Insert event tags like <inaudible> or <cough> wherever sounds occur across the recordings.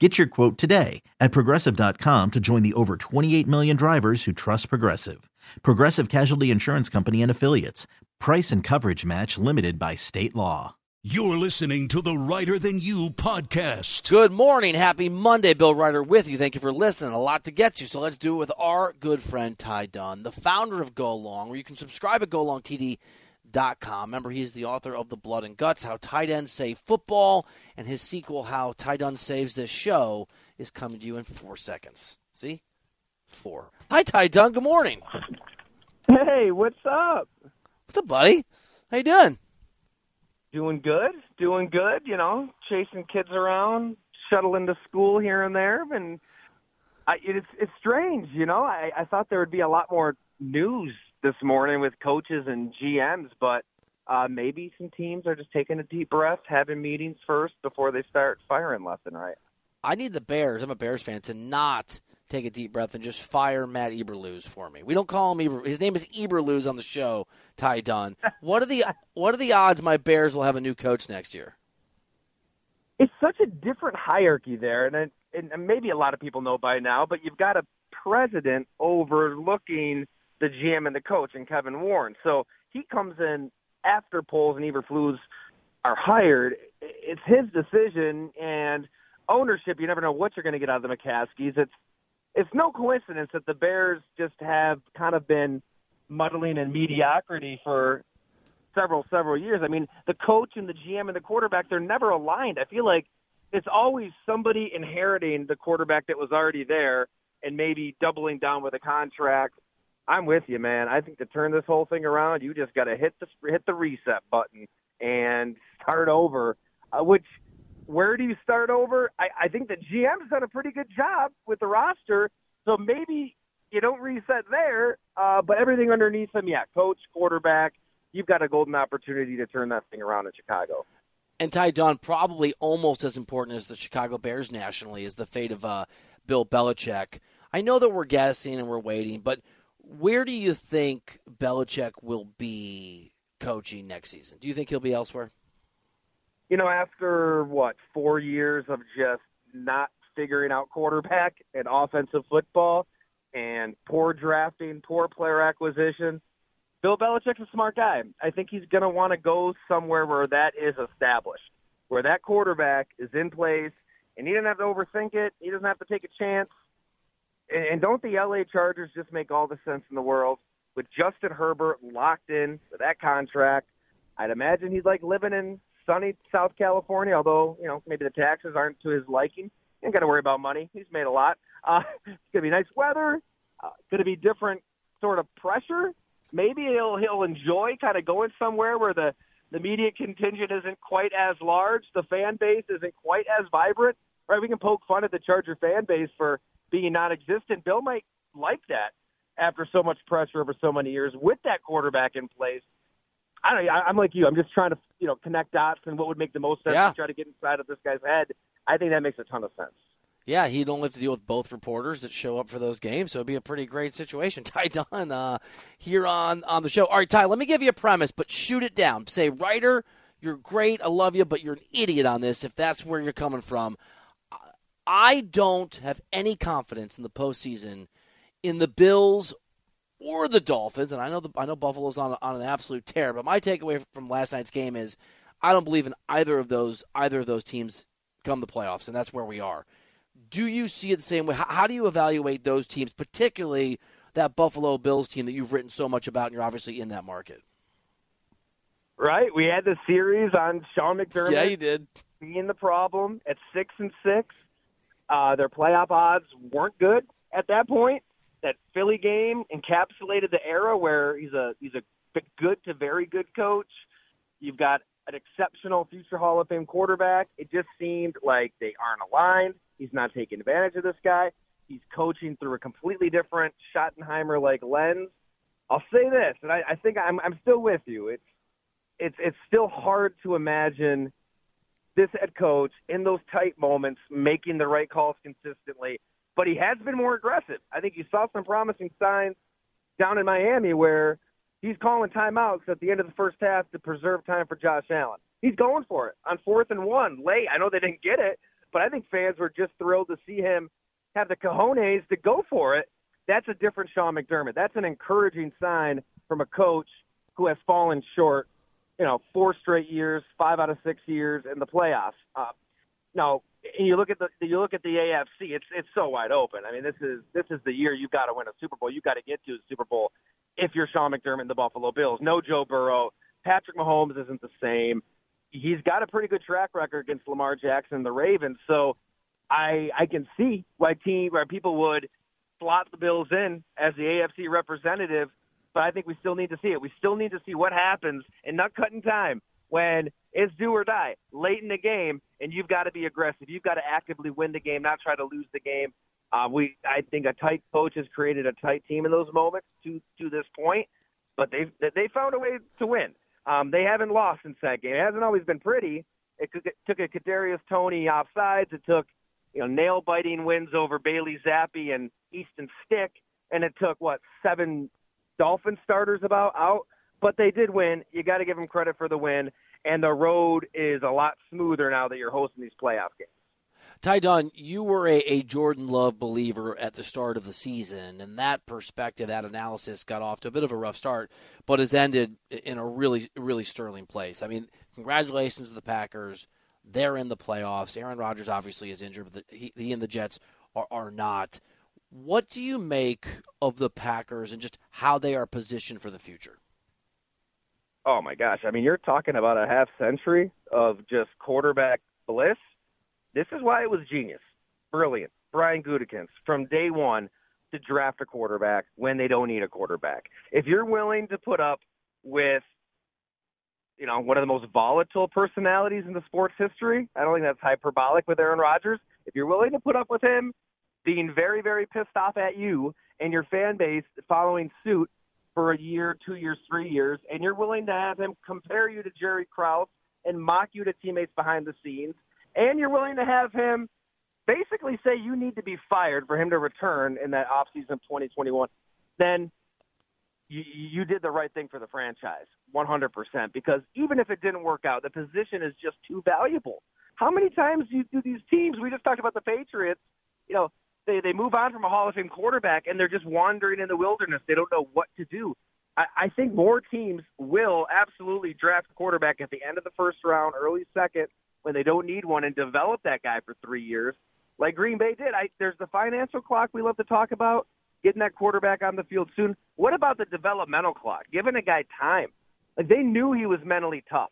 Get your quote today at progressive.com to join the over 28 million drivers who trust Progressive. Progressive Casualty Insurance Company and Affiliates. Price and coverage match limited by state law. You're listening to the Reiter Than You podcast. Good morning. Happy Monday. Bill Reiter with you. Thank you for listening. A lot to get to. So let's do it with our good friend Ty Dunne, the founder of Go Long, where you can subscribe at GoLongTD.com com. Remember, he's the author of The Blood and Guts, How Tight Ends Save Football, and his sequel, How Tight Dunne Saves This Show, is coming to you in four seconds. See? Four. Hi, Ty Dunne. Good morning. Hey, what's up? What's up, buddy? How you doing? Doing good. Doing good. You know, chasing kids around, shuttling to school here and there, and I, it's it's strange. You know, I, I thought there would be a lot more news this morning with coaches and GMs, but uh, maybe some teams are just taking a deep breath, having meetings first before they start firing left and right. I need the Bears. I'm a Bears fan to not take a deep breath and just fire Matt Eberflus for me. We don't call him Eber. His name is Eberflus on the show. Ty Dunne. <laughs> What are the What are the odds my Bears will have a new coach next year? It's such a different hierarchy there, and, it, and maybe a lot of people know by now, but you've got a president overlooking the GM and the coach and Kevin Warren. So he comes in after Poles and Eberflus are hired. It's his decision and ownership. You never know what you're going to get out of the McCaskeys. It's it's no coincidence that the Bears just have kind of been muddling in mediocrity for several several years. I mean, the coach and the GM and the quarterback they're never aligned. I feel like it's always somebody inheriting the quarterback that was already there and maybe doubling down with a contract I'm with you, man. I think to turn this whole thing around, you just got to hit the hit the reset button and start over. Uh, which, where do you start over? I, I think the GM's done a pretty good job with the roster, so maybe you don't reset there. Uh, but everything underneath them, yeah, coach, quarterback, you've got a golden opportunity to turn that thing around in Chicago. And Ty Dunne, probably almost as important as the Chicago Bears nationally is the fate of uh, Bill Belichick. I know that we're guessing and we're waiting, but where do you think Belichick will be coaching next season? Do you think he'll be elsewhere? You know, after what four years of just not figuring out quarterback and offensive football, and poor drafting, poor player acquisition, Bill Belichick's a smart guy. I think he's going to want to go somewhere where that is established, where that quarterback is in place, and he doesn't have to overthink it. He doesn't have to take a chance and don't the LA Chargers just make all the sense in the world with Justin Herbert locked in for that contract? I'd imagine he'd like living in sunny South California, although you know maybe the taxes aren't to his liking. Ain't got to worry about money. He's made a lot. Uh, <laughs> it's gonna be nice weather. Uh, gonna be different sort of pressure. Maybe he'll he'll enjoy kind of going somewhere where the the media contingent isn't quite as large, the fan base isn't quite as vibrant. Right? We can poke fun at the Charger fan base for being non-existent. Bill might like that after so much pressure over so many years with that quarterback in place. I don't. I'm like you. I'm just trying to you know connect dots and what would make the most sense yeah. to try to get inside of this guy's head. I think that makes a ton of sense. Yeah, he'd only have to deal with both reporters that show up for those games, so it'd be a pretty great situation. <laughs> Ty Dunne uh, here on on the show. All right, Ty, let me give you a premise, but shoot it down. Say, Reiter, you're great, I love you, but you're an idiot on this. If that's where you're coming from, I don't have any confidence in the postseason in the Bills or the Dolphins. And I know the, I know Buffalo's on on an absolute tear, but my takeaway from last night's game is I don't believe in either of those either of those teams come the playoffs, and that's where we are. Do you see it the same way? How, how do you evaluate those teams, particularly that Buffalo Bills team that you've written so much about, and you're obviously in that market? Right. We had the series on Sean McDermott. Yeah, you did. Being the problem at six and six, uh, their playoff odds weren't good at that point. That Philly game encapsulated the era where he's a he's a good to very good coach. You've got an exceptional future Hall of Fame quarterback. It just seemed like they aren't aligned. He's not taking advantage of this guy. He's coaching through a completely different Schottenheimer like lens. I'll say this, and I, I think I'm I'm still with you. It's it's it's still hard to imagine this head coach in those tight moments making the right calls consistently. But he has been more aggressive. I think you saw some promising signs down in Miami where he's calling timeouts at the end of the first half to preserve time for Josh Allen. He's going for it on fourth and one late. I know they didn't get it, but I think fans were just thrilled to see him have the cojones to go for it. That's a different Sean McDermott. That's an encouraging sign from a coach who has fallen short you know, four straight years, five out of six years in the playoffs. Uh, now, and you look at the you look at the AFC, it's it's so wide open. I mean, this is this is the year you've got to win a Super Bowl. You've got to get to the Super Bowl if you're Sean McDermott and the Buffalo Bills. No Joe Burrow. Patrick Mahomes isn't the same. He's got a pretty good track record against Lamar Jackson and the Ravens. So I I can see why team why people would slot the Bills in as the AFC representative but I think we still need to see it. We still need to see what happens in nut cutting time when it's do or die late in the game, and you've got to be aggressive. You've got to actively win the game, not try to lose the game. Uh, we, I think, a tight coach has created a tight team in those moments to to this point, but they they found a way to win. Um, they haven't lost since that game. It hasn't always been pretty. It, took a Kadarius Toney offsides. It took you know nail biting wins over Bailey Zappe and Easton Stick, and it took what seven Dolphin starters about out, but they did win. You got to give them credit for the win, and the road is a lot smoother now that you're hosting these playoff games. Ty Dunne, you were a, a, Jordan Love believer at the start of the season, and that perspective, that analysis got off to a bit of a rough start, but has ended in a really, really sterling place. I mean, congratulations to the Packers. They're in the playoffs. Aaron Rodgers obviously is injured, but the, he, he and the Jets are, are not. What do you make of the Packers and just how they are positioned for the future? Oh my gosh! I mean, you're talking about a half century of just quarterback bliss. This is why it was genius, brilliant. Brian Gutekunst from day one to draft a quarterback when they don't need a quarterback. If you're willing to put up with, you know, one of the most volatile personalities in the sports history, I don't think that's hyperbolic with Aaron Rodgers. If you're willing to put up with him being very, very pissed off at you and your fan base following suit for a year, two years, three years, and you're willing to have him compare you to Jerry Krause and mock you to teammates behind the scenes, and you're willing to have him basically say you need to be fired for him to return in that offseason 2021, then you, you did the right thing for the franchise, 100%. Because even if it didn't work out, the position is just too valuable. How many times do, you, do these teams, we just talked about the Patriots, you know, they they move on from a Hall of Fame quarterback and they're just wandering in the wilderness. They don't know what to do. I, I think more teams will absolutely draft a quarterback at the end of the first round, early second, when they don't need one, and develop that guy for three years, like Green Bay did. I, there's the financial clock we love to talk about, getting that quarterback on the field soon. What about the developmental clock? Giving a guy time. Like they knew he was mentally tough.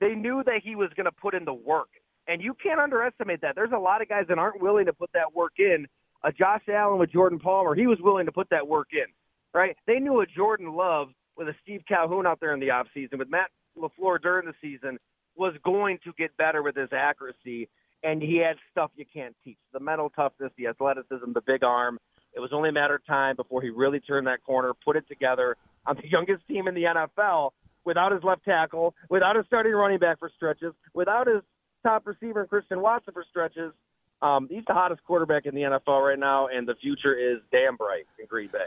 They knew that he was going to put in the work. And you can't underestimate that. There's a lot of guys that aren't willing to put that work in a Josh Allen with Jordan Palmer, he was willing to put that work in, right? They knew a Jordan Love with a Steve Calhoun out there in the offseason, with Matt LaFleur during the season, was going to get better with his accuracy, and he had stuff you can't teach. The mental toughness, the athleticism, the big arm. It was only a matter of time before he really turned that corner, put it together on the youngest team in the NFL without his left tackle, without his starting running back for stretches, without his top receiver Christian Watson for stretches – um, he's the hottest quarterback in the NFL right now, and the future is damn bright in Green Bay.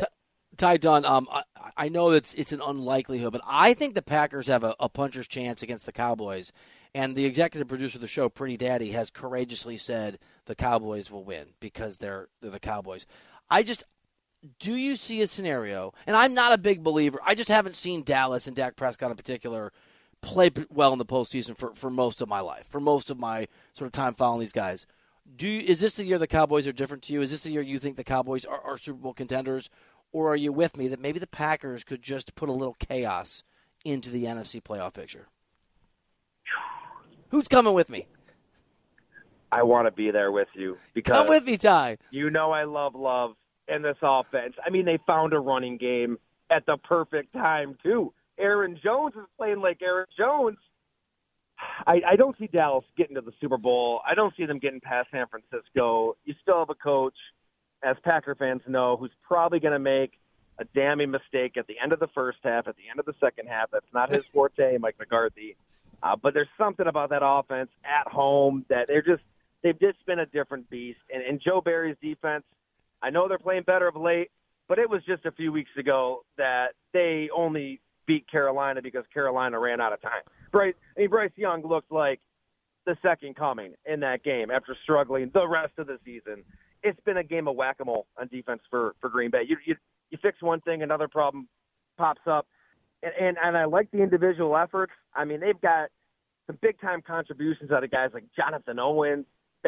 Ty Dunne, um, I, I, know it's it's an unlikelihood, but I think the Packers have a, a, puncher's chance against the Cowboys. And the executive producer of the show, Pretty Daddy, has courageously said the Cowboys will win because they're they're the Cowboys. I just do you see a scenario? And I'm not a big believer. I just haven't seen Dallas and Dak Prescott in particular play well in the postseason for, for most of my life, for most of my sort of time following these guys Do you, is this the year the Cowboys are different to you? Is this the year you think the Cowboys are, are Super Bowl contenders, or are you with me that maybe the Packers could just put a little chaos into the NFC playoff picture? Who's coming with me? I want to be there with you because Come with me, Ty. you know I love love in this offense. I mean, they found a running game at the perfect time too. Aaron Jones is playing like Aaron Jones. I, I don't see Dallas getting to the Super Bowl. I don't see them getting past San Francisco. You still have a coach, as Packer fans know, who's probably going to make a damning mistake at the end of the first half, at the end of the second half. That's not his forte, <laughs> Mike McCarthy. Uh, but there's something about that offense at home that they're just they've just been a different beast. And, and Joe Barry's defense, I know they're playing better of late, but it was just a few weeks ago that they only beat Carolina because Carolina ran out of time. Bryce, I mean, Bryce Young looked like the second coming in that game after struggling the rest of the season. It's been a game of whack-a-mole on defense for for Green Bay. You you, you fix one thing, another problem pops up, and, and and I like the individual efforts. I mean, they've got some big time contributions out of guys like Jonathan Owens,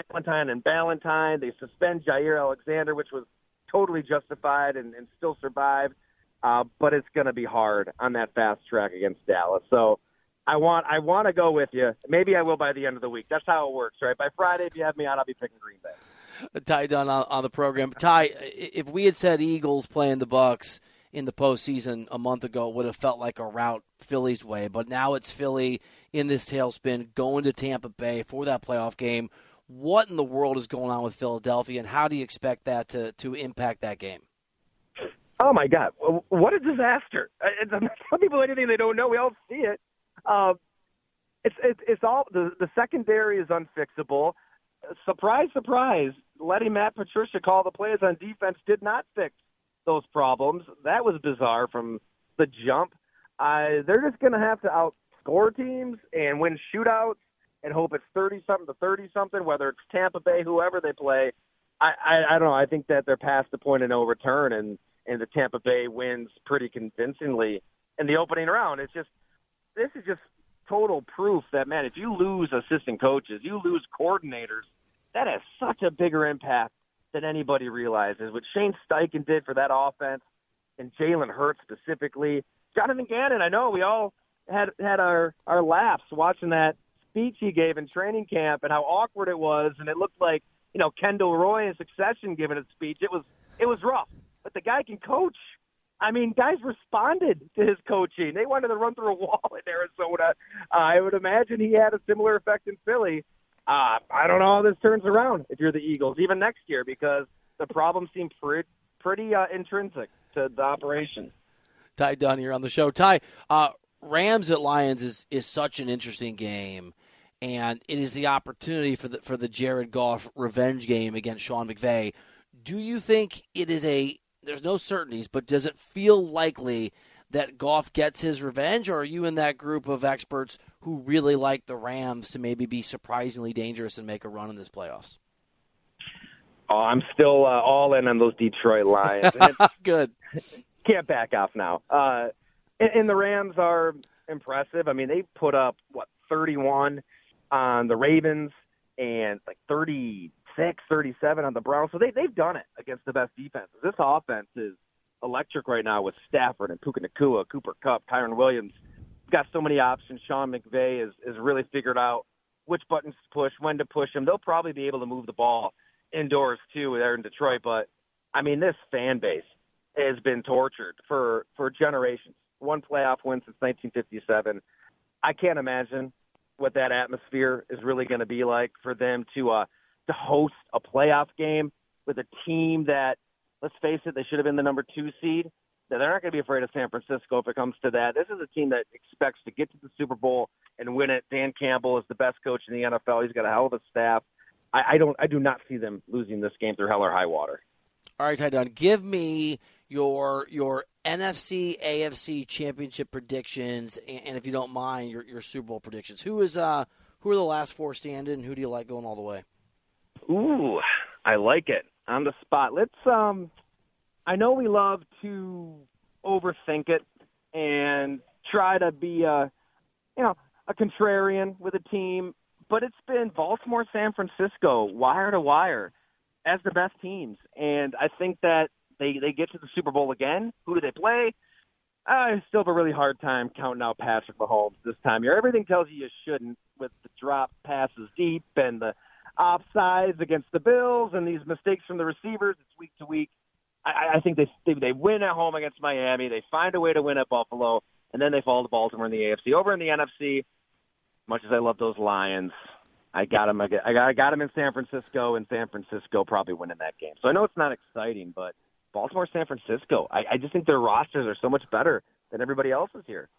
Valentine, and Valentine. They suspend Jaire Alexander, which was totally justified and, and still survived. Uh, but it's going to be hard on that fast track against Dallas. So I want I want to go with you. Maybe I will by the end of the week. That's how it works, right? By Friday, if you have me on, I'll be picking Green Bay. Ty Dunne on, on the program. Ty, if we had said Eagles playing the Bucks in the postseason a month ago, it would have felt like a route Philly's way. But now it's Philly in this tailspin going to Tampa Bay for that playoff game. What in the world is going on with Philadelphia, and how do you expect that to, to impact that game? Oh my God! What a disaster! It's, <laughs> some people anything they don't know. We all see it. Uh, it's, it's it's all the the secondary is unfixable. Surprise, surprise! Letting Matt Patricia call the plays on defense did not fix those problems. That was bizarre from the jump. Uh, they're just going to have to outscore teams and win shootouts and hope it's thirty something to thirty something. Whether it's Tampa Bay, whoever they play, I, I I don't know. I think that they're past the point of no return and and the Tampa Bay wins pretty convincingly in the opening round. It's just this is just total proof that man, if you lose assistant coaches, you lose coordinators, that has such a bigger impact than anybody realizes. What Shane Steichen did for that offense and Jalen Hurts specifically, Jonathan Gannon. I know we all had had our our laughs watching that speech he gave in training camp and how awkward it was, and it looked like you know Kendall Roy in Succession giving a speech. It was it was rough the guy can coach. I mean, guys responded to his coaching. They wanted to run through a <laughs> wall in Arizona. Uh, I would imagine he had a similar effect in Philly. Uh, I don't know how this turns around if you're the Eagles, even next year, because the problem seem pretty, pretty uh, intrinsic to the operation. Ty Dunne here on the show. Ty, uh, Rams at Lions is, is such an interesting game, and it is the opportunity for the for the Jared Goff revenge game against Sean McVay. Do you think it is a there's no certainties, but does it feel likely that Goff gets his revenge, or are you in that group of experts who really like the Rams to maybe be surprisingly dangerous and make a run in this playoffs? Oh, I'm still uh, all in on those Detroit Lions. <laughs> Good. Can't back off now. Uh, and, and the Rams are impressive. I mean, they put up what 31 on the Ravens and like 30 36, 37 on the Browns. So they, they've done it against the best defenses. This offense is electric right now with Stafford and Puka Nacua, Cooper Kupp, Kyren Williams. got so many options. Sean McVay has, has really figured out which buttons to push, when to push them. They'll probably be able to move the ball indoors too there in Detroit. But I mean, this fan base has been tortured for for generations. One playoff win since 1957. I can't imagine what that atmosphere is really going to be like for them to uh, to host a playoff game with a team that, let's face it, they should have been the number two seed. They're not going to be afraid of San Francisco if it comes to that. This is a team that expects to get to the Super Bowl and win it. Dan Campbell is the best coach in the NFL. He's got a hell of a staff. I, I don't, I do not see them losing this game through hell or high water. All right, Ty Dunne, give me your your NFC AFC championship predictions, and, and if you don't mind, your your Super Bowl predictions. Who is uh who are the last four standing? Who do you like going all the way? Ooh, I like it. On the spot. Let's um I know we love to overthink it and try to be a you know, a contrarian with a team, but it's been Baltimore, San Francisco, wire to wire, as the best teams, and I think that they they get to the Super Bowl again. Who do they play? I still have a really hard time counting out Patrick Mahomes this time year. Everything tells you you shouldn't with the drop passes deep and the offsides against the Bills and these mistakes from the receivers. It's week to week. I, I think they, they they win at home against Miami. They find a way to win at Buffalo, and then they fall to Baltimore in the AFC. Over in the NFC, much as I love those Lions, I got them. I got I got them in San Francisco, and San Francisco probably winning that game. So I know it's not exciting, but Baltimore, San Francisco. I, I just think their rosters are so much better than everybody else's here.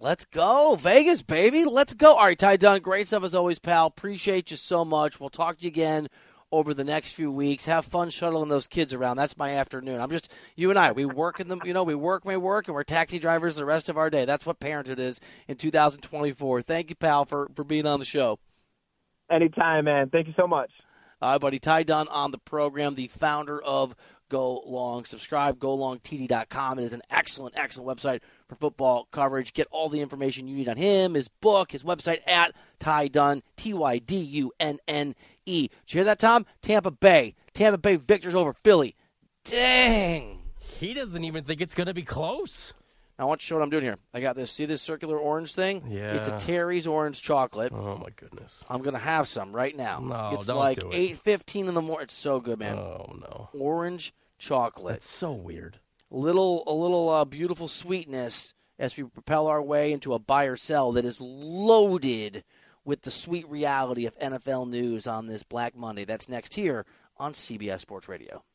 Let's go. Vegas, baby. Let's go. All right, Ty Dunne, great stuff as always, pal. Appreciate you so much. We'll talk to you again over the next few weeks. Have fun shuttling those kids around. That's my afternoon. I'm just you and I. We work in the You know, we work, may work, and we're taxi drivers the rest of our day. That's what parenthood is in 2024. Thank you, pal, for for being on the show. Anytime, man. Thank you so much. All right, buddy. Ty Dunne on the program, the founder of Go Long. Subscribe, golongtd.com. It is an excellent, excellent website for football coverage. Get all the information you need on him, his book, his website at Ty Dunne, T Y D U N N E. Did you hear that, Tom? Tampa Bay. Tampa Bay victors over Philly. Dang. He doesn't even think it's going to be close. I want you to show what I'm doing here. I got this. See this circular orange thing? Yeah. It's a Terry's orange chocolate. Oh my goodness. I'm gonna have some right now. No, it's don't like do it. eight fifteen in the morning. It's so good, man. Oh no. Orange chocolate. That's so weird. little a little uh, beautiful sweetness as we propel our way into a buy or sell that is loaded with the sweet reality of NFL news on this Black Monday. That's next here on CBS Sports Radio.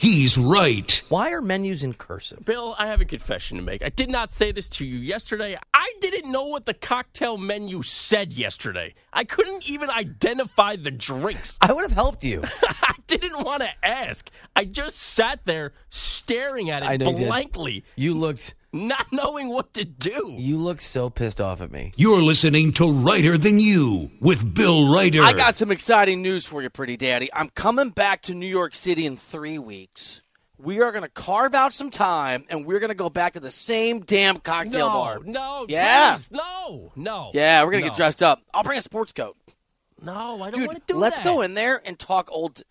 he's right. Why are menus in cursive? Bill, I have a confession to make. I did not say this to you yesterday. I didn't know what the cocktail menu said yesterday. I couldn't even identify the drinks. I would have helped you. <laughs> I didn't want to ask. I just sat there staring at I it know you did. blankly, You looked not knowing what to do. you look so pissed off at me. You're listening to Reiter Than You with Bill Reiter. I got some exciting news for you, pretty daddy. I'm coming back to New York City in three weeks. We are going to carve out some time, and we're going to go back to the same damn cocktail no, bar. no, Yeah. please, no, no. Yeah, we're going to no. get dressed up. I'll bring a sports coat. No, I don't Dude, want to do it. let's that. go in there and talk old.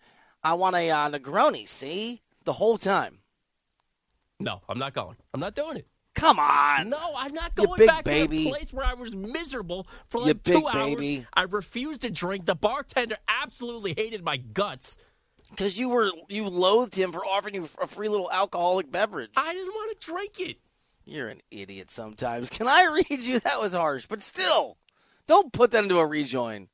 I want a uh, Negroni, see? The whole time. No, I'm not going. I'm not doing it. Come on. No, I'm not going big back to baby. the place where I was miserable for like two hours. baby. I refused to drink. The bartender absolutely hated my guts. Because you were you loathed him for offering you a free little alcoholic beverage. I didn't want to drink it. You're an idiot sometimes. Can I read you? That was harsh, but still, don't put that into a rejoin.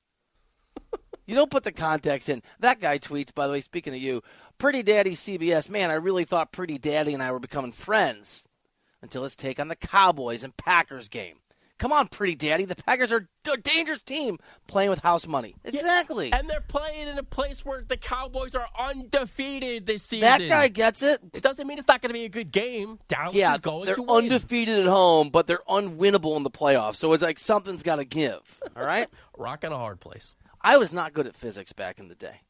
you don't put the context in. That guy tweets, by the way, speaking of you, Pretty Daddy CBS, man, I really thought Pretty Daddy and I were becoming friends until his take on the Cowboys and Packers game. Come on, pretty daddy. The Packers are a dangerous team playing with house money. Exactly. And they're playing in a place where the Cowboys are undefeated this season. that guy gets it. It doesn't mean it's not going to be a good game. Dallas Yeah, is going they're undefeated at home, but they're unwinnable in the playoffs. So it's like something's got to give. All right. <laughs> Rock in a hard place. I was not good at physics back in the day.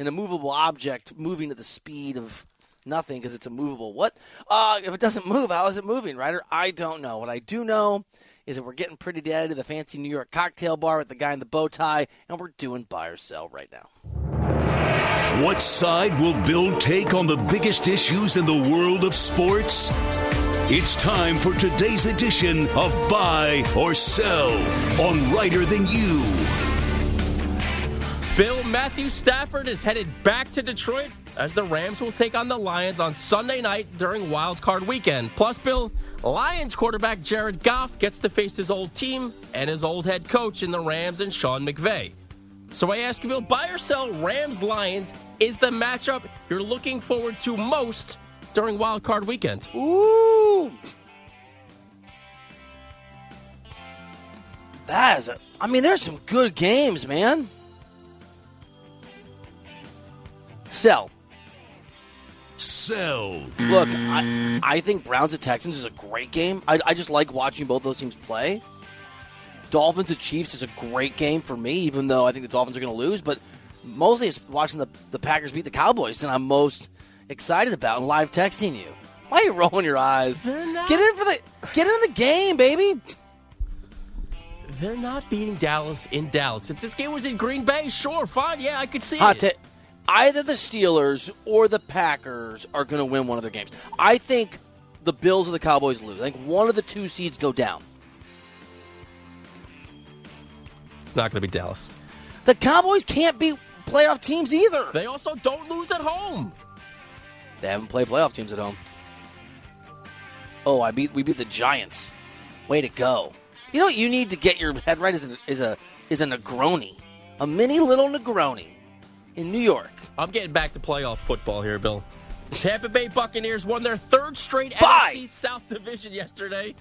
An immovable object moving at the speed of nothing because it's immovable. What? Uh, if it doesn't <laughs> move, how is it moving, Reiter? I don't know. What I do know is that we're getting pretty dead to the fancy New York cocktail bar with the guy in the bow tie, and we're doing buy or sell right now. What side will Bill take on the biggest issues in the world of sports? It's time for today's edition of Buy or Sell on Reiter Than You. Bill Matthew Stafford is headed back to Detroit as the Rams will take on the Lions on Sunday night during Wild Card Weekend. Plus, Bill, Lions quarterback Jared Goff gets to face his old team and his old head coach in the Rams and Sean McVay. So I ask you, Bill, buy or sell Rams Lions is the matchup you're looking forward to most during Wild Card Weekend. Ooh. That is a. I mean, there's some good games, man. Sell. Sell. Look, I, I think Browns at Texans is a great game. I, I just like watching both those teams play. Dolphins at Chiefs is a great game for me, even though I think the Dolphins are going to lose. But mostly it's watching the, the Packers beat the Cowboys, and I'm most excited about and live texting you. Why are you <laughs> rolling your eyes? Not- Get in for the get in the game, baby. They're not beating Dallas in Dallas. If this game was in Green Bay, sure, fine, yeah, I could see Hot it. take. Either the Steelers or the Packers are going to win one of their games. I think the Bills or the Cowboys lose. I think one of the two seeds go down. It's not going to be Dallas. The Cowboys can't beat playoff teams either. They also don't lose at home. They haven't played playoff teams at home. Oh, I beat we beat the Giants. Way to go! You know what you need to get your head right is a is a is a Negroni, a mini little Negroni in New York. I'm getting back to playoff football here, Bill. Tampa Bay Buccaneers won their third straight Bye. NFC South Division yesterday,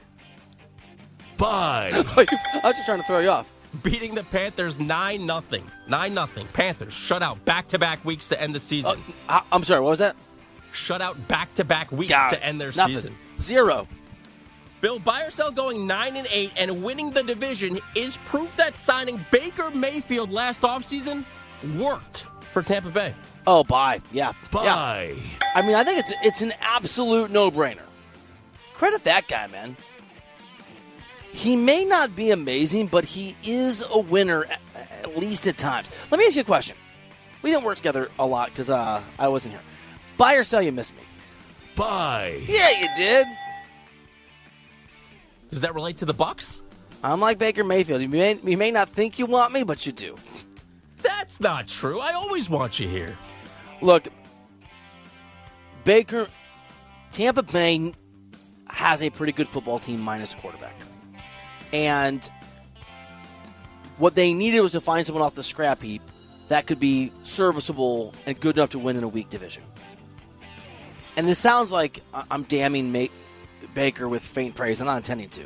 Bye. <laughs> I was just trying to throw you off. beating the Panthers 9 nothing. 9 nothing. Panthers shut out back to back weeks to end the season. Uh, I'm sorry. What was that? shut out back to back weeks to end their Nothing. season. Zero. Bill, buy or sell going 9 and 8 and winning the division is proof that signing Baker Mayfield last offseason worked for Tampa Bay. Oh, bye. Yeah. Yeah. Buy. I mean, I think it's it's an absolute no brainer. Credit that guy, man. He may not be amazing, but he is a winner at, at least at times. Let me ask you a question. We didn't work together a lot because uh, I wasn't here. Buy or sell, you missed me. Buy. Yeah, you did. Does that relate to the Bucks? I'm like Baker Mayfield. You may, you may not think you want me, but you do. That's not true. I always want you here. Look, Baker, Tampa Bay has a pretty good football team minus quarterback. And what they needed was to find someone off the scrap heap that could be serviceable and good enough to win in a weak division. And this sounds like I'm damning Ma- Baker with faint praise. I'm not intending to.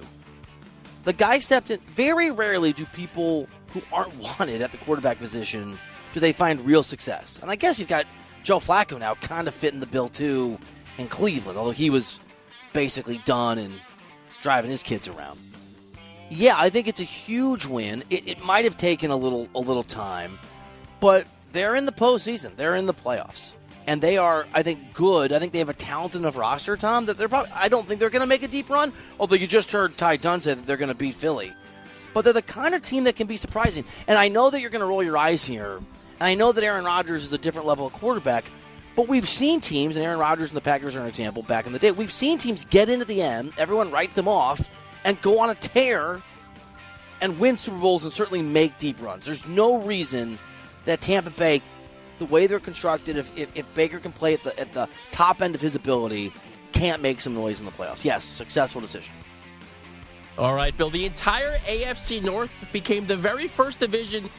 The guy stepped in. Very rarely do people who aren't <laughs> wanted at the quarterback position do they find real success. And I guess you've got Joe Flacco now kind of fitting the bill too in Cleveland, although he was basically done and driving his kids around. Yeah, I think it's a huge win. It, it might have taken a little a little time, but they're in the postseason. They're in the playoffs, and they are, I think, good. I think they have a talented enough roster, Tom, that they're probably. I don't think they're going to make a deep run. Although you just heard Ty Dunne say that they're going to beat Philly, but they're the kind of team that can be surprising. And I know that you're going to roll your eyes here, and I know that Aaron Rodgers is a different level of quarterback. But we've seen teams, and Aaron Rodgers and the Packers are an example back in the day. We've seen teams get into the end, everyone write them off, and go on a tear and win Super Bowls and certainly make deep runs. There's no reason that Tampa Bay, the way they're constructed, if, if, if Baker can play at the, at the top end of his ability, can't make some noise in the playoffs. Yes, successful decision. All right, Bill. The entire AFC North became the very first division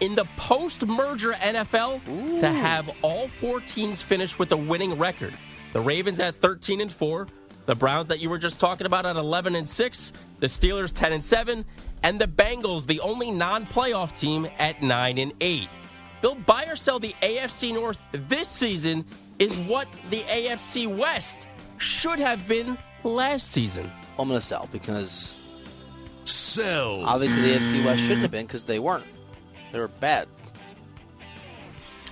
in the post merger NFL to have all four teams finish with a winning record. The Ravens at 13 and 4, The Browns that you were just talking about at 11 and 6, the Steelers 10 and 7, and the Bengals, the only non-playoff team at 9 and 8. Bill, buy or sell the AFC North this season is what the AFC West should have been last season. I'm going to sell because Sell. obviously the AFC West shouldn't have been because they weren't. They were bad.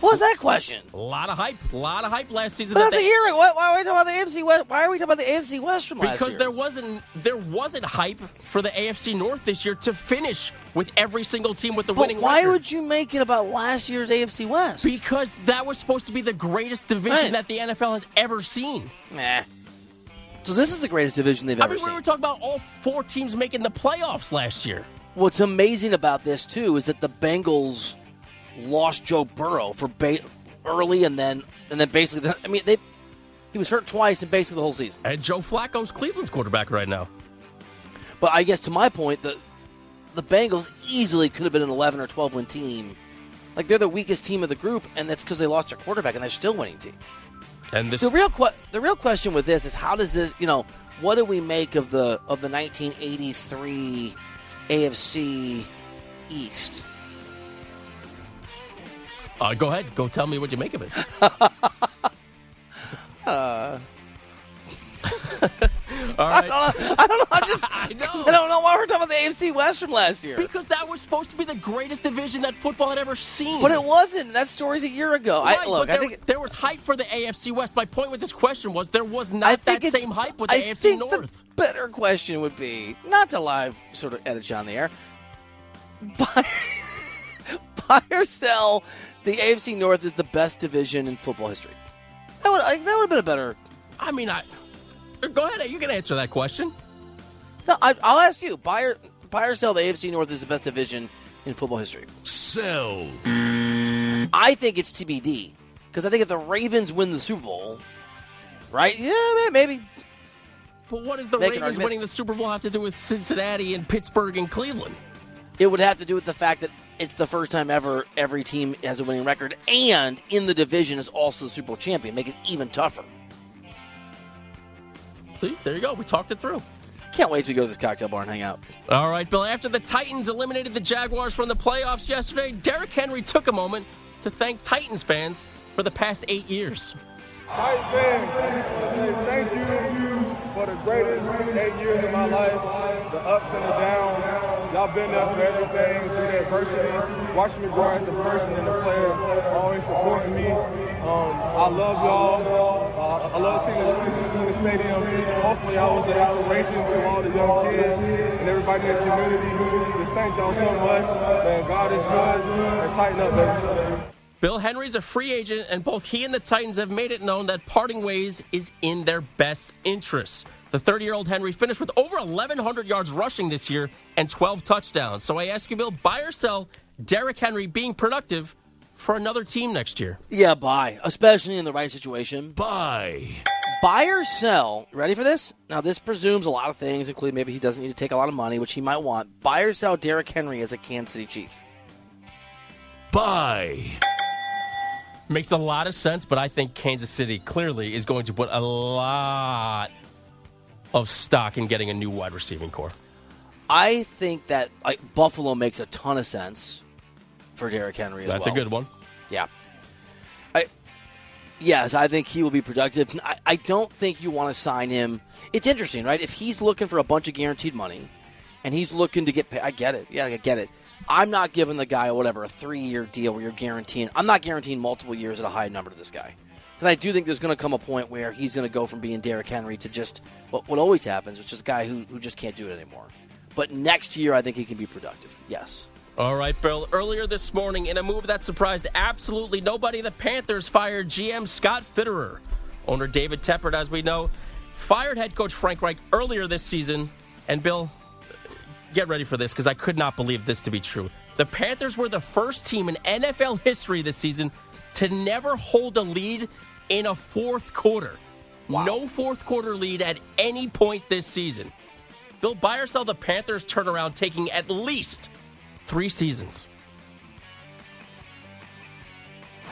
What was that question? A lot of hype, a lot of hype last season. But that that's a year. Why, why are we talking about the AFC West? Why are we talking about the AFC West from last year? because there wasn't there wasn't hype for the AFC North this year to finish with every single team with the But winning why record. would you make it about last year's AFC West? Because that was supposed to be the greatest division Right. that the NFL has ever seen. nah. So this is the greatest division they've ever seen. I ever mean, we seen. were talking about all four teams making the playoffs last year. What's amazing about this too is that the Bengals lost Joe Burrow for ba- early, and then and then basically, the, I mean, they he was hurt twice in basically the whole season. And Joe Flacco's Cleveland's quarterback right now. But I guess to my point, the the Bengals easily could have been an 11 or 12 win team. Like they're the weakest team of the group, and that's because they lost their quarterback, and they're still winning team. And this The real que- the real question with this is how does this you know what do we make of the of the 1983 AFC East? uh, go ahead, go tell me what you make of it. <laughs> <laughs> All right. <laughs> I don't know. I don't know. I just <laughs> I know. I don't know why we're talking about the AFC West from last year. Because that was supposed to be the greatest division that football had ever seen. But it wasn't. That story's a year ago. Right, I, look, but I there, think there was hype for the AFC West. My point with this question was there was not that same hype with the I AFC think North. The better question would be not to live sort of edit you on the air. <laughs> Buy, buy or sell. The AFC North is the best division in football history. That would that would have been a better. I mean, I <laughs> go ahead. You can answer that question. No, I, I'll ask you. Buy or, buy or sell. The AFC North is the best division in football history. Sell. I think it's TBD because I think if the Ravens win the Super Bowl, right? Yeah, maybe. But what does the Make Ravens winning the Super Bowl have to do with Cincinnati and Pittsburgh and Cleveland? It would have to do with the fact that it's the first time ever every team has a winning record, and in the division is also the Super Bowl champion, make it even tougher. See, there you go. We talked it through. Can't wait to go to this cocktail bar and hang out. All right, Bill. After the Titans eliminated the Jaguars from the playoffs yesterday, Derrick Henry took a moment to thank Titans fans for the past eight years. Titan fans, I just want to say thank you for the greatest eight years of my life, the ups and the downs. Y'all been there for everything, through the adversity, watching me grow as a person and a player, always supporting me. Um, I love y'all. Uh, I love seeing the 22s in the stadium. Hopefully, I was an inspiration to all the young kids and everybody in the community. Just thank y'all so much. Man, God is good. And Titan up, baby. Bill Henry's a free agent, and both he and the Titans have made it known that parting ways is in their best interests. The 30 year old Henry finished with over 1,100 yards rushing this year and 12 touchdowns. So I ask you, Bill, buy or sell Derrick Henry being productive for another team next year? Yeah, buy, especially in the right situation. Buy. Buy or sell. Ready for this? Now, this presumes a lot of things, including maybe he doesn't need to take a lot of money, which he might want. Buy or sell Derrick Henry as a Kansas City Chief. Buy. Makes a lot of sense, but I think Kansas City clearly is going to put a lot of stock in getting a new wide receiving core. I think that like Buffalo makes a ton of sense for Derrick Henry as well. That's well. a good one. Yeah. I yes, I think he will be productive. I, I don't think you want to sign him. It's interesting, right? If he's looking for a bunch of guaranteed money and he's looking to get paid, I get it. Yeah, I get it. I'm not giving the guy whatever a three year deal where you're guaranteeing. I'm not guaranteeing multiple years at a high number to this guy. Because I do think there's going to come a point where he's going to go from being Derrick Henry to just what, what always happens, which is a guy who, who just can't do it anymore. But next year, I think he can be productive. Yes. All right, Bill. Earlier this morning, in a move that surprised absolutely nobody, the Panthers fired GM Scott Fitterer. Owner David Tepper, as we know, fired head coach Frank Reich earlier this season. And Bill, get ready for this because I could not believe this to be true. The Panthers were the first team in NFL history this season to never hold a lead in a fourth quarter. No fourth quarter lead at any point this season. Bill, buy or sell the Panthers turnaround taking at least three seasons.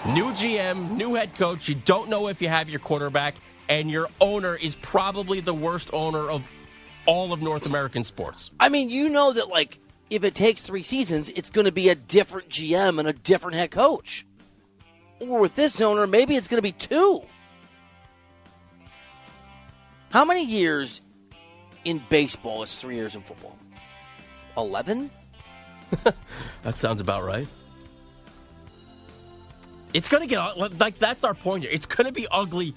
New GM, new head coach. You don't know if you have your quarterback, and your owner is probably the worst owner of all of North American sports. I mean, you know that like if it takes three seasons, it's going to be a different GM and a different head coach. Or with this owner, maybe it's going to be two. How many years in baseball is three years in football? Eleven. <laughs> That sounds about right. It's going to get like that's our point here. It's going to be ugly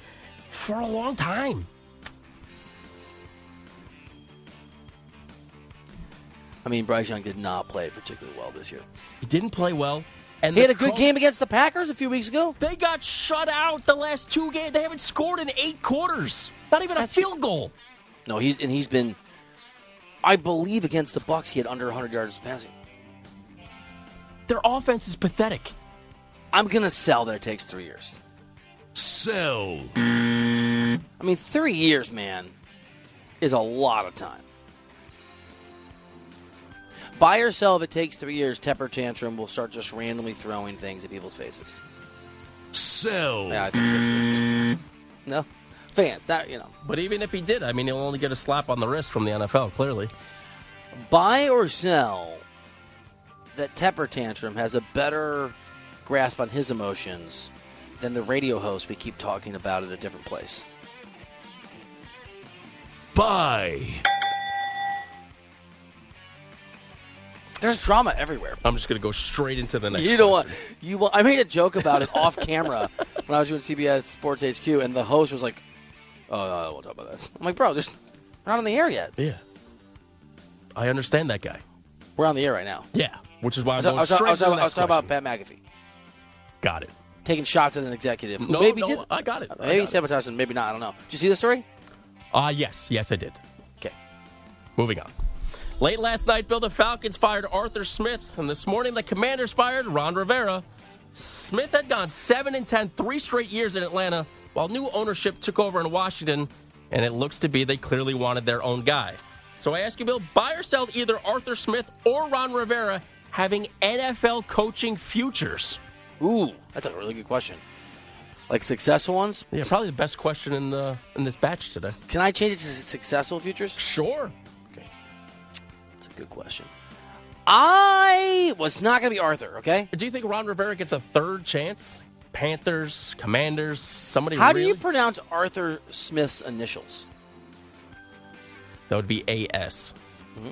for a long time. I mean, Bryce Young did not play particularly well this year. He didn't play well. And he had a good co- game against the Packers a few weeks ago. They got shut out the last two games. They haven't scored in eight quarters. Not even a field goal. No, he's and he's been. I believe against the Bucs, he had under 100 yards passing. Their offense is pathetic. I'm gonna sell that it takes three years. Sell. I mean, three years, man, is a lot of time. Buy or sell if it takes three years. Tepper tantrum will start just randomly throwing things at people's faces. Sell. Yeah, I think so too. No, fans, that you know. But even if he did, I mean, he'll only get a slap on the wrist from the NFL. Clearly, buy or sell that Tepper tantrum has a better grasp on his emotions than the radio host we keep talking about at a different place. Bye. There's drama everywhere. I'm just going to go straight into the next. You know what? question. You want, I made a joke about it <laughs> off camera when I was doing CBS Sports HQ, and the host was like, "Oh, no, I won't talk about this." I'm like, "Bro, just we're not on the air yet. Yeah, I understand that guy. We're on the air right now." Yeah, which is why I I'm was, I was, I was, I was talking about. Pat McAfee Got it. taking shots at an executive. No, maybe no, did. I got it. I Maybe it. Maybe not. I don't know. Did you see the story? Ah, yes, yes, I did. Okay. Moving on. Late last night, Bill, the Falcons fired Arthur Smith, and this morning the Commanders fired Ron Rivera. Smith had gone 7 and 10 three straight years in Atlanta, while new ownership took over in Washington, and it looks to be they clearly wanted their own guy. So I ask you, Bill, buy or sell either Arthur Smith or Ron Rivera having NFL coaching futures? Ooh, that's a really good question. Like successful ones? Yeah, probably the best question in the in this batch today. Can I change it to successful futures? Sure. Okay. That's a good question. I was not going to be Arthur. Okay. Do you think Ron Rivera gets a third chance? Panthers, Commanders, somebody How do you pronounce Arthur Smith's initials? That would be AS. Mm-hmm.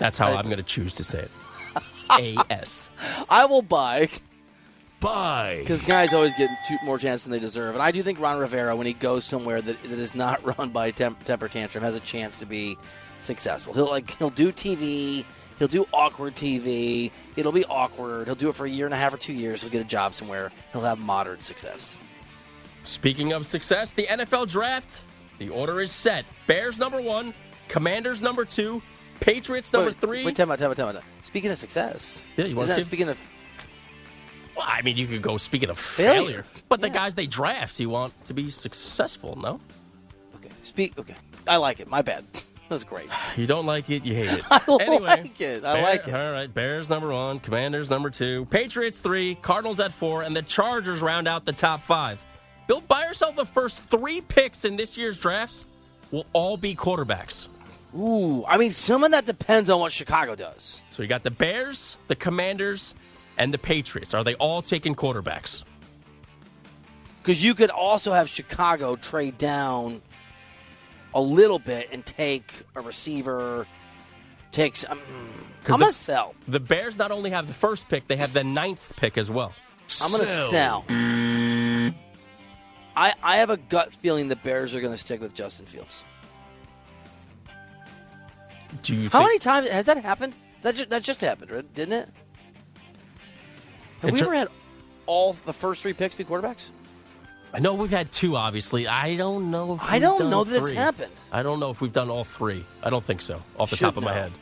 That's how I- I'm going to choose to say it. <laughs> AS. I will buy Buy. because guys always get two more chances than they deserve, and I do think Ron Rivera, when he goes somewhere that, that is not <laughs> run by temp, temper tantrum, has a chance to be successful. He'll like he'll do TV, he'll do awkward TV. It'll be awkward. He'll do it for a year and a half or two years. He'll get a job somewhere. He'll have moderate success. Speaking of success, the NFL draft, the order is set. Bears number one, Commanders number two, Patriots number Wait, three. Wait, time out, time out, time out. Speaking of success, Yeah, you wanna Isn't see- Speaking of Well, I mean, you could go speaking of Failure. failure, but the guys they draft, you want to be successful, no? okay, speak. Okay, I like it. My bad. <laughs> That's great. <sighs> You don't like it, you hate it. <laughs> I anyway, like it. I Bear- like it. All right, Bears number one, Commanders number two, Patriots three, Cardinals at four, and the Chargers round out the top five. Bill, buy yourself the first three picks in this year's drafts will all be quarterbacks. Ooh, I mean, some of that depends on what Chicago does. So you got the Bears, the Commanders, and the Patriots. Are they all taking quarterbacks? Because you could also have Chicago trade down a little bit and take a receiver. Takes. Um, 'Cause I'm the- gonna sell. The Bears not only have the first pick, they have the ninth pick as well. I'm gonna sell. I I have a gut feeling the Bears are gonna stick with Justin Fields. Do you How think, many times has that happened? That just, that just happened, right? didn't it? Have In we ter- ever had all the first three picks be quarterbacks? I know we've had two, obviously. I don't know if I don't know that it's happened. I don't know if we've done all three. I don't think so, off the Should top of my head.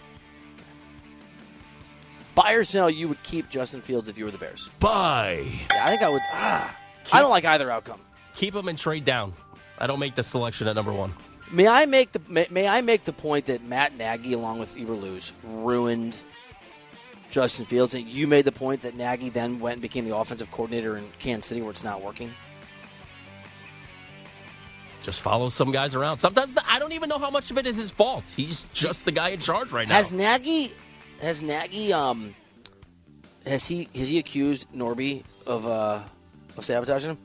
Buy or sell, you would keep Justin Fields if you were the Bears. Buy. Yeah, I think I would. Ah, I don't like either outcome. Keep him and trade down. I don't make the selection at number one. May I make the may, may I make the point that Matt Nagy, along with Eberflus, ruined Justin Fields, and you made the point that Nagy then went and became the offensive coordinator in Kansas City, where it's not working. just follows some guys around. Sometimes the, I don't even know how much of it is his fault. He's just the guy in charge right now. Has Nagy, has Nagy, um, has he has he accused Norby of uh of sabotaging him?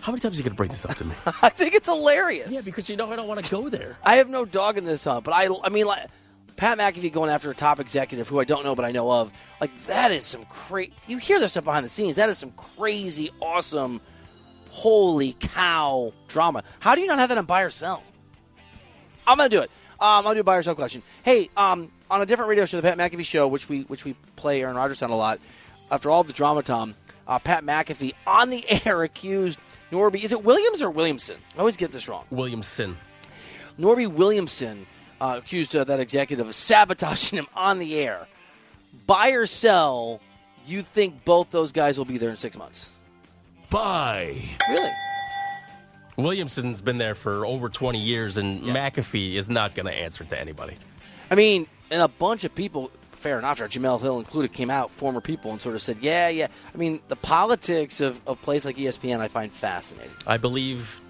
How many times are you going to bring this up to me? <laughs> I think it's hilarious. yeah, because you know I don't want to go there. I have no dog in this hunt, but I, I mean, like Pat McAfee going after a top executive who I don't know, but I know of. Like that is some crazy. You hear this stuff behind the scenes. That is some crazy, awesome, holy cow drama. How do you not have that on buy or sell? I'm gonna do it. Um, I'll do a buy or sell question. Hey, um, on a different radio show, the Pat McAfee Show, which we which we play Aaron Rodgers on a lot. After all the drama, Tom, uh, Pat McAfee on the <laughs> air accused Norby. Is it Williams or Williamson? I always get this wrong. Williamson. Norby Williamson uh, accused uh, that executive of sabotaging him on the air. Buy or sell, you think both those guys will be there in six months? Buy. Really? Williamson's been there for over 20 years, and McAfee is not going to answer to anybody. I mean, and a bunch of people, fair enough, Jemele Hill included, came out, former people, and sort of said, yeah, yeah. I mean, the politics of, of places like ESPN I find fascinating. I believe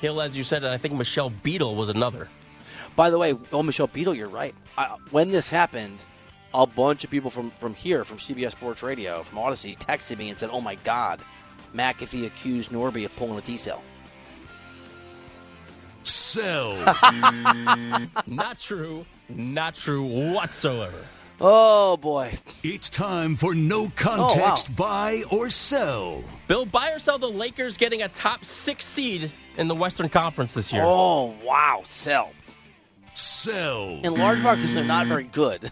Hill, as you said, and I think Michelle Beadle was another. By the way, oh, Michelle Beadle, you're right. I, when this happened, a bunch of people from, from here, from CBS Sports Radio, from Odyssey, texted me and said, oh my God, McAfee accused Norby of pulling a T cell. Sell. <laughs> Not true. Not true whatsoever. Oh, boy. it's time for no context oh, buy or sell. Bill, buy or sell the Lakers getting a top six seed in the Western Conference this year? Oh, wow. Sell. Sell. In large part because they're not very good.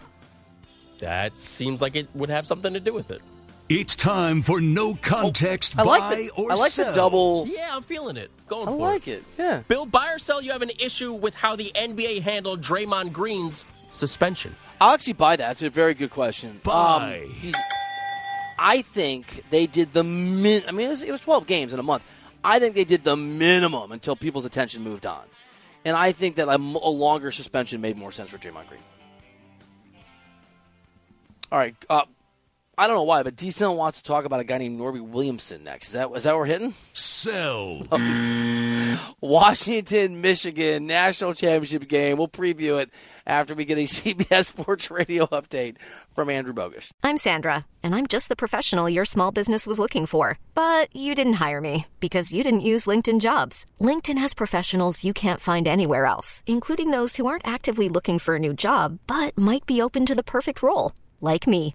That seems like it would have something to do with it. It's time for no context I buy like the, or I like sell. the double. Yeah, I'm feeling it. Going I for like it. it. Yeah. Bill, buy or sell, you have an issue with how the NBA handled Draymond Green's suspension. I'll actually buy that. It's a very good question. Buy. Um, he's, I think they did the min. I mean, it was, it was 12 games in a month. I think they did the minimum until people's attention moved on. And I think that a longer suspension made more sense for Draymond Green. All right. Uh, I don't know why, but Decent wants to talk about a guy named Norby Williamson next. Is that is that what we're hitting? Sell. <laughs> Oh, Washington, Michigan national championship game. We'll preview it after we get a <laughs> CBS Sports Radio update from Andrew Bogus. I'm Sandra, and I'm just the professional your small business was looking for. But you didn't hire me because you didn't use LinkedIn jobs. LinkedIn has professionals you can't find anywhere else, including those who aren't actively looking for a new job but might be open to the perfect role, like me.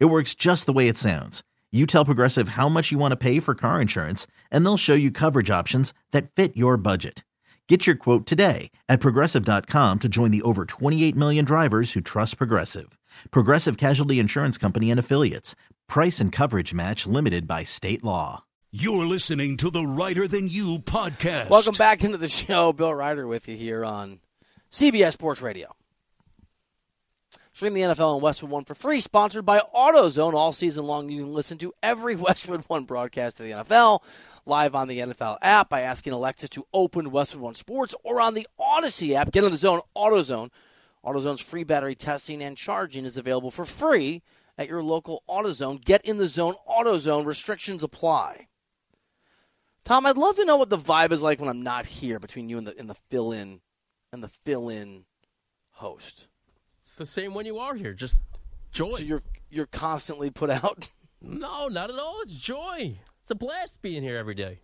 It works just the way it sounds. You tell Progressive how much you want to pay for car insurance, and they'll show you coverage options that fit your budget. Get your quote today at progressive.com to join the over 28 million drivers who trust Progressive. Progressive Casualty Insurance Company and Affiliates. Price and coverage match limited by state law. You're listening to the Reiter Than You podcast. Welcome back into the show. Bill Reiter with you here on CBS Sports Radio. Stream the NFL on Westwood One for free, sponsored by AutoZone. All season long, you can listen to every <laughs> Westwood One broadcast of the NFL live on the NFL app by asking Alexa to open Westwood One Sports or on the Odyssey app. Get in the zone, AutoZone. AutoZone's free battery testing and charging is available for free at your local AutoZone. Get in the zone, AutoZone. Restrictions apply. Tom, I'd love to know what the vibe is like when I'm not here between you and the and the fill in and the fill in host. The same when you are here. Just joy. So you're you're constantly put out. no, not at all. It's joy. It's a blast being here every day.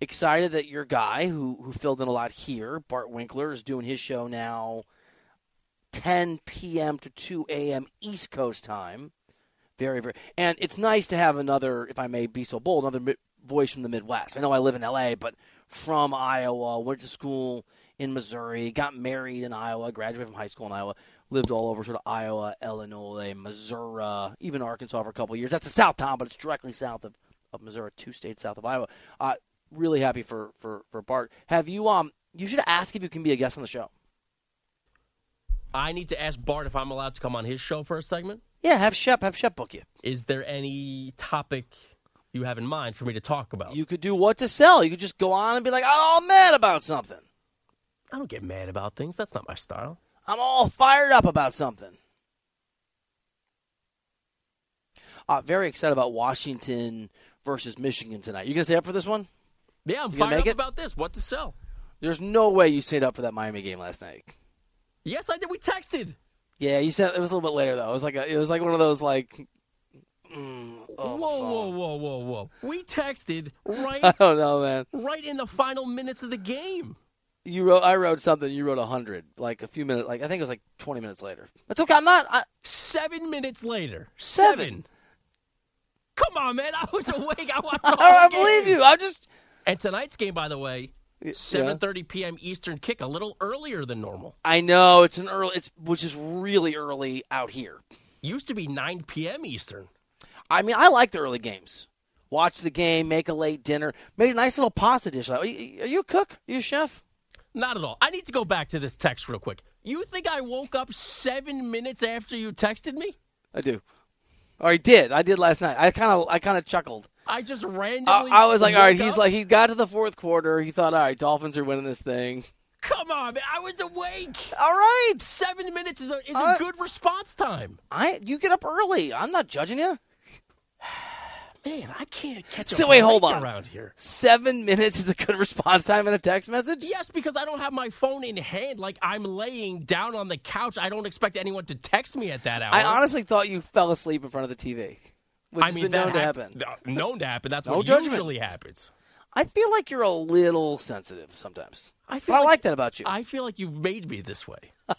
Excited that your guy who who filled in a lot here, Bart Winkler, is doing his show now 10 p.m. to 2 a.m. East Coast time. Very, very. And it's nice to have another, if I may be so bold, another mi- voice from the Midwest. I know I live in L.A., but from Iowa, went to school in Missouri, got married in Iowa, graduated from high school in Iowa, lived all over sort of Iowa, Illinois, Missouri, even Arkansas for a couple years. That's the South Town, but it's directly south of, of Missouri, two states south of Iowa. Uh, really happy for for for Bart. Have you um? You should ask if you can be a guest on the show. I need to ask Bart if I'm allowed to come on his show for a segment. Yeah, have Shep have Shep book you. Is there any topic you have in mind for me to talk about? You could do what to sell. You could just go on and be like, "Oh, I'm mad about something. I don't get mad about things. That's not my style. I'm all fired up about something. Uh, very excited about Washington versus Michigan tonight. You gonna stay up for this one? Yeah, I'm You fired up it? about this. What to sell? There's no way you stayed up for that Miami game last night. Yes, I did. We texted. Yeah, you said it was a little bit later though. It was like a, it was like one of those like. mm, oh, whoa, whoa, whoa, whoa, whoa! We texted <laughs> right, I don't know, man. right in the final minutes of the game. You wrote, I wrote something. You wrote hundred, like a few minutes, like I think it was like twenty minutes later. That's okay. I'm not. I, Seven minutes later. Seven. Come on, man! I was awake. I watched <laughs> whole I, believe you. I just. And tonight's game, by the way, 7:30 p.m. Eastern kick, a little earlier than normal. I know it's an early. It's which is really early out here. Used to be 9 p.m. Eastern. I mean, I like the early games. Watch the game, make a late dinner, make a nice little pasta dish. Are you, are you a cook? Are you a chef? Not at all. I need to go back to this text real quick. You think I woke up seven minutes after you texted me? I do. Or I did. I did last night. I kind of, I kind of chuckled. I just randomly. I was like, all right. woke He's up? like, he got to the fourth quarter. He thought, all right, Dolphins are winning this thing. Come on, man! I was awake. All right. Seven minutes is a is a Uh, good response time. I, you get up early. I'm not judging you. Man, I can't catch So wait, hold on. around here. Seven <laughs> minutes is a good response time in a text message. Yes, because I don't have my phone in hand. Like I'm laying down on the couch. I don't expect anyone to text me at that hour. I honestly thought you fell asleep in front of the TV, which I has mean, been known to hap- happen. uh, Known to happen. That's No what judgment. usually happens. I feel like you're a little sensitive sometimes. I But I like that about you. I feel like you've made me this way. <laughs>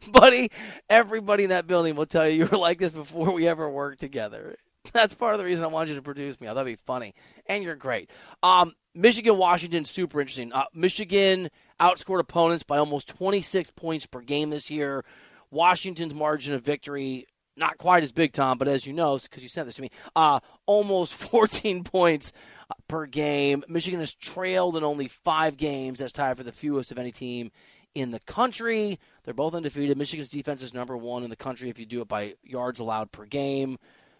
<laughs> Buddy, everybody in that building will tell you you were like this before we ever worked together. That's part of the reason I wanted you to produce me. I thought it'd be funny. And you're great. Um, Michigan, Washington, super interesting. Uh, Michigan outscored opponents by almost 26 points per game this year. Washington's margin of victory, not quite as big, Tom, but as you know, because you sent this to me, uh, almost <laughs> 14 points uh, per game. Michigan has trailed in only five games. That's tied for the fewest of any team in the country. They're both undefeated. Michigan's defense is number one in the country if you do it by yards allowed per game.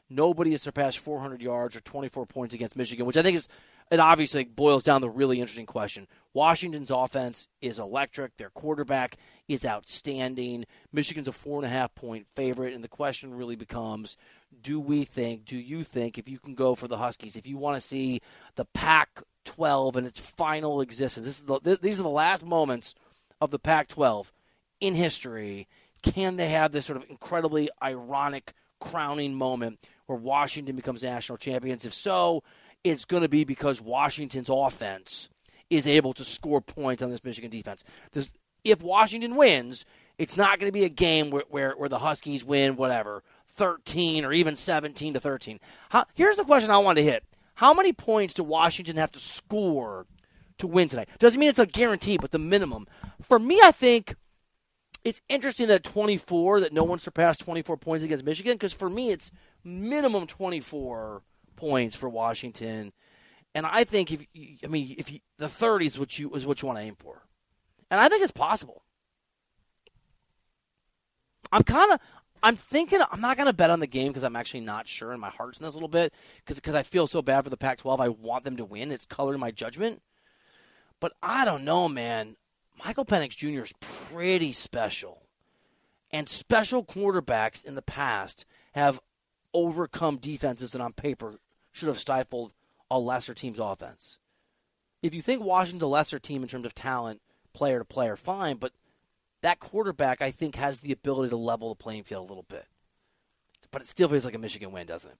Nobody has surpassed 400 yards or 24 points against Michigan, which I think is it obviously boils down the really interesting question. Washington's offense is electric. Their quarterback is outstanding. Michigan's a four and a half point favorite, and the question really becomes: Do we think? Do you think if you can go for the Huskies, if you want to see the Pac-12 in its final existence, this is the, th- these are the last moments of the Pac-12 in history. Can they have this sort of incredibly ironic crowning moment where Washington becomes national champions? If so, it's going to be because Washington's offense is able to score points on this Michigan defense. This, if Washington wins, it's not going to be a game where, where, where the Huskies win, whatever, 13 or even 17 to 13. How, here's the question I want to hit How many points do Washington have to score to win tonight? Doesn't mean it's a guarantee, but the minimum. For me, I think it's interesting that 24 that no one surpassed 24 points against Michigan because for me it's minimum 24 points for Washington, and I think if you- I mean if you, the 30 is what you is what you want to aim for, and I think it's possible. I'm kind of I'm thinking I'm not going to bet on the game because I'm actually not sure, and my heart's in this a little bit because I feel so bad for the Pac-12. I want them to win. It's colored my judgment, but I don't know, man. Michael Penix Jr. is pretty special. And special quarterbacks in the past have overcome defenses that on paper should have stifled a lesser team's offense. If you think Washington's a lesser team in terms of talent, player to player, fine, but that quarterback, I think, has the ability to level the playing field a little bit. But it still feels like a Michigan win, doesn't it?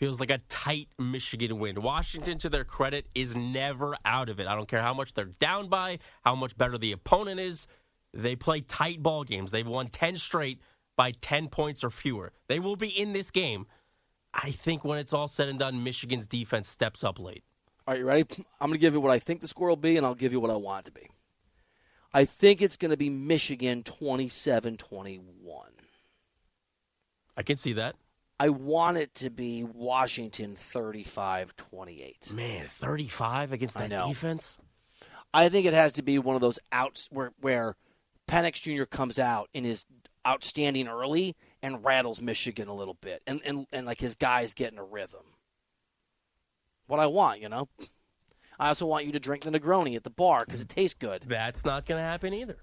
Feels like a tight Michigan win. Washington, to their credit, is never out of it. I don't care how much they're down by, how much better the opponent is. They play tight ball games. They've won 10 straight by 10 points or fewer. They will be in this game. I think when it's all said and done, Michigan's defense steps up late. All right, you ready? I'm going to give you what I think the score will be, and I'll give you what I want it to be. I think it's going to be Michigan 27 21. I can see that. I want it to be Washington 35-28. Man, 35 against I that know. defense. I think it has to be one of those outs where where Penix Jr. comes out and is outstanding early and rattles Michigan a little bit, and and, and like his guys getting a rhythm. What I want, you know. I also want you to drink the Negroni at the bar because it tastes good. That's not going to happen either.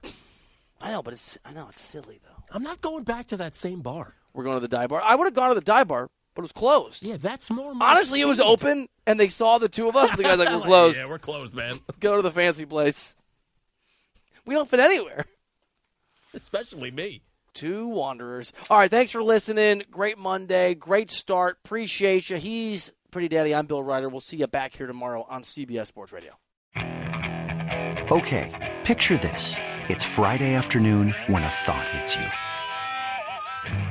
I know, but it's I know it's silly though. I'm not going back to that same bar. We're going to the dive bar. I would have gone to the dive bar, but it was closed. Yeah, that's more. my Honestly, it was open, and they saw the two of us. And the guy's like, <laughs> "We're closed. Yeah, we're closed, man. <laughs> Go to the fancy place." We don't fit anywhere. Especially me. Two Wanderers. All right, thanks for listening. Great Monday. Great start. Appreciate you. He's Pretty Daddy. I'm Bill Reiter. We'll see you back here tomorrow on CBS Sports Radio. Okay, picture this. It's Friday afternoon when a thought hits you.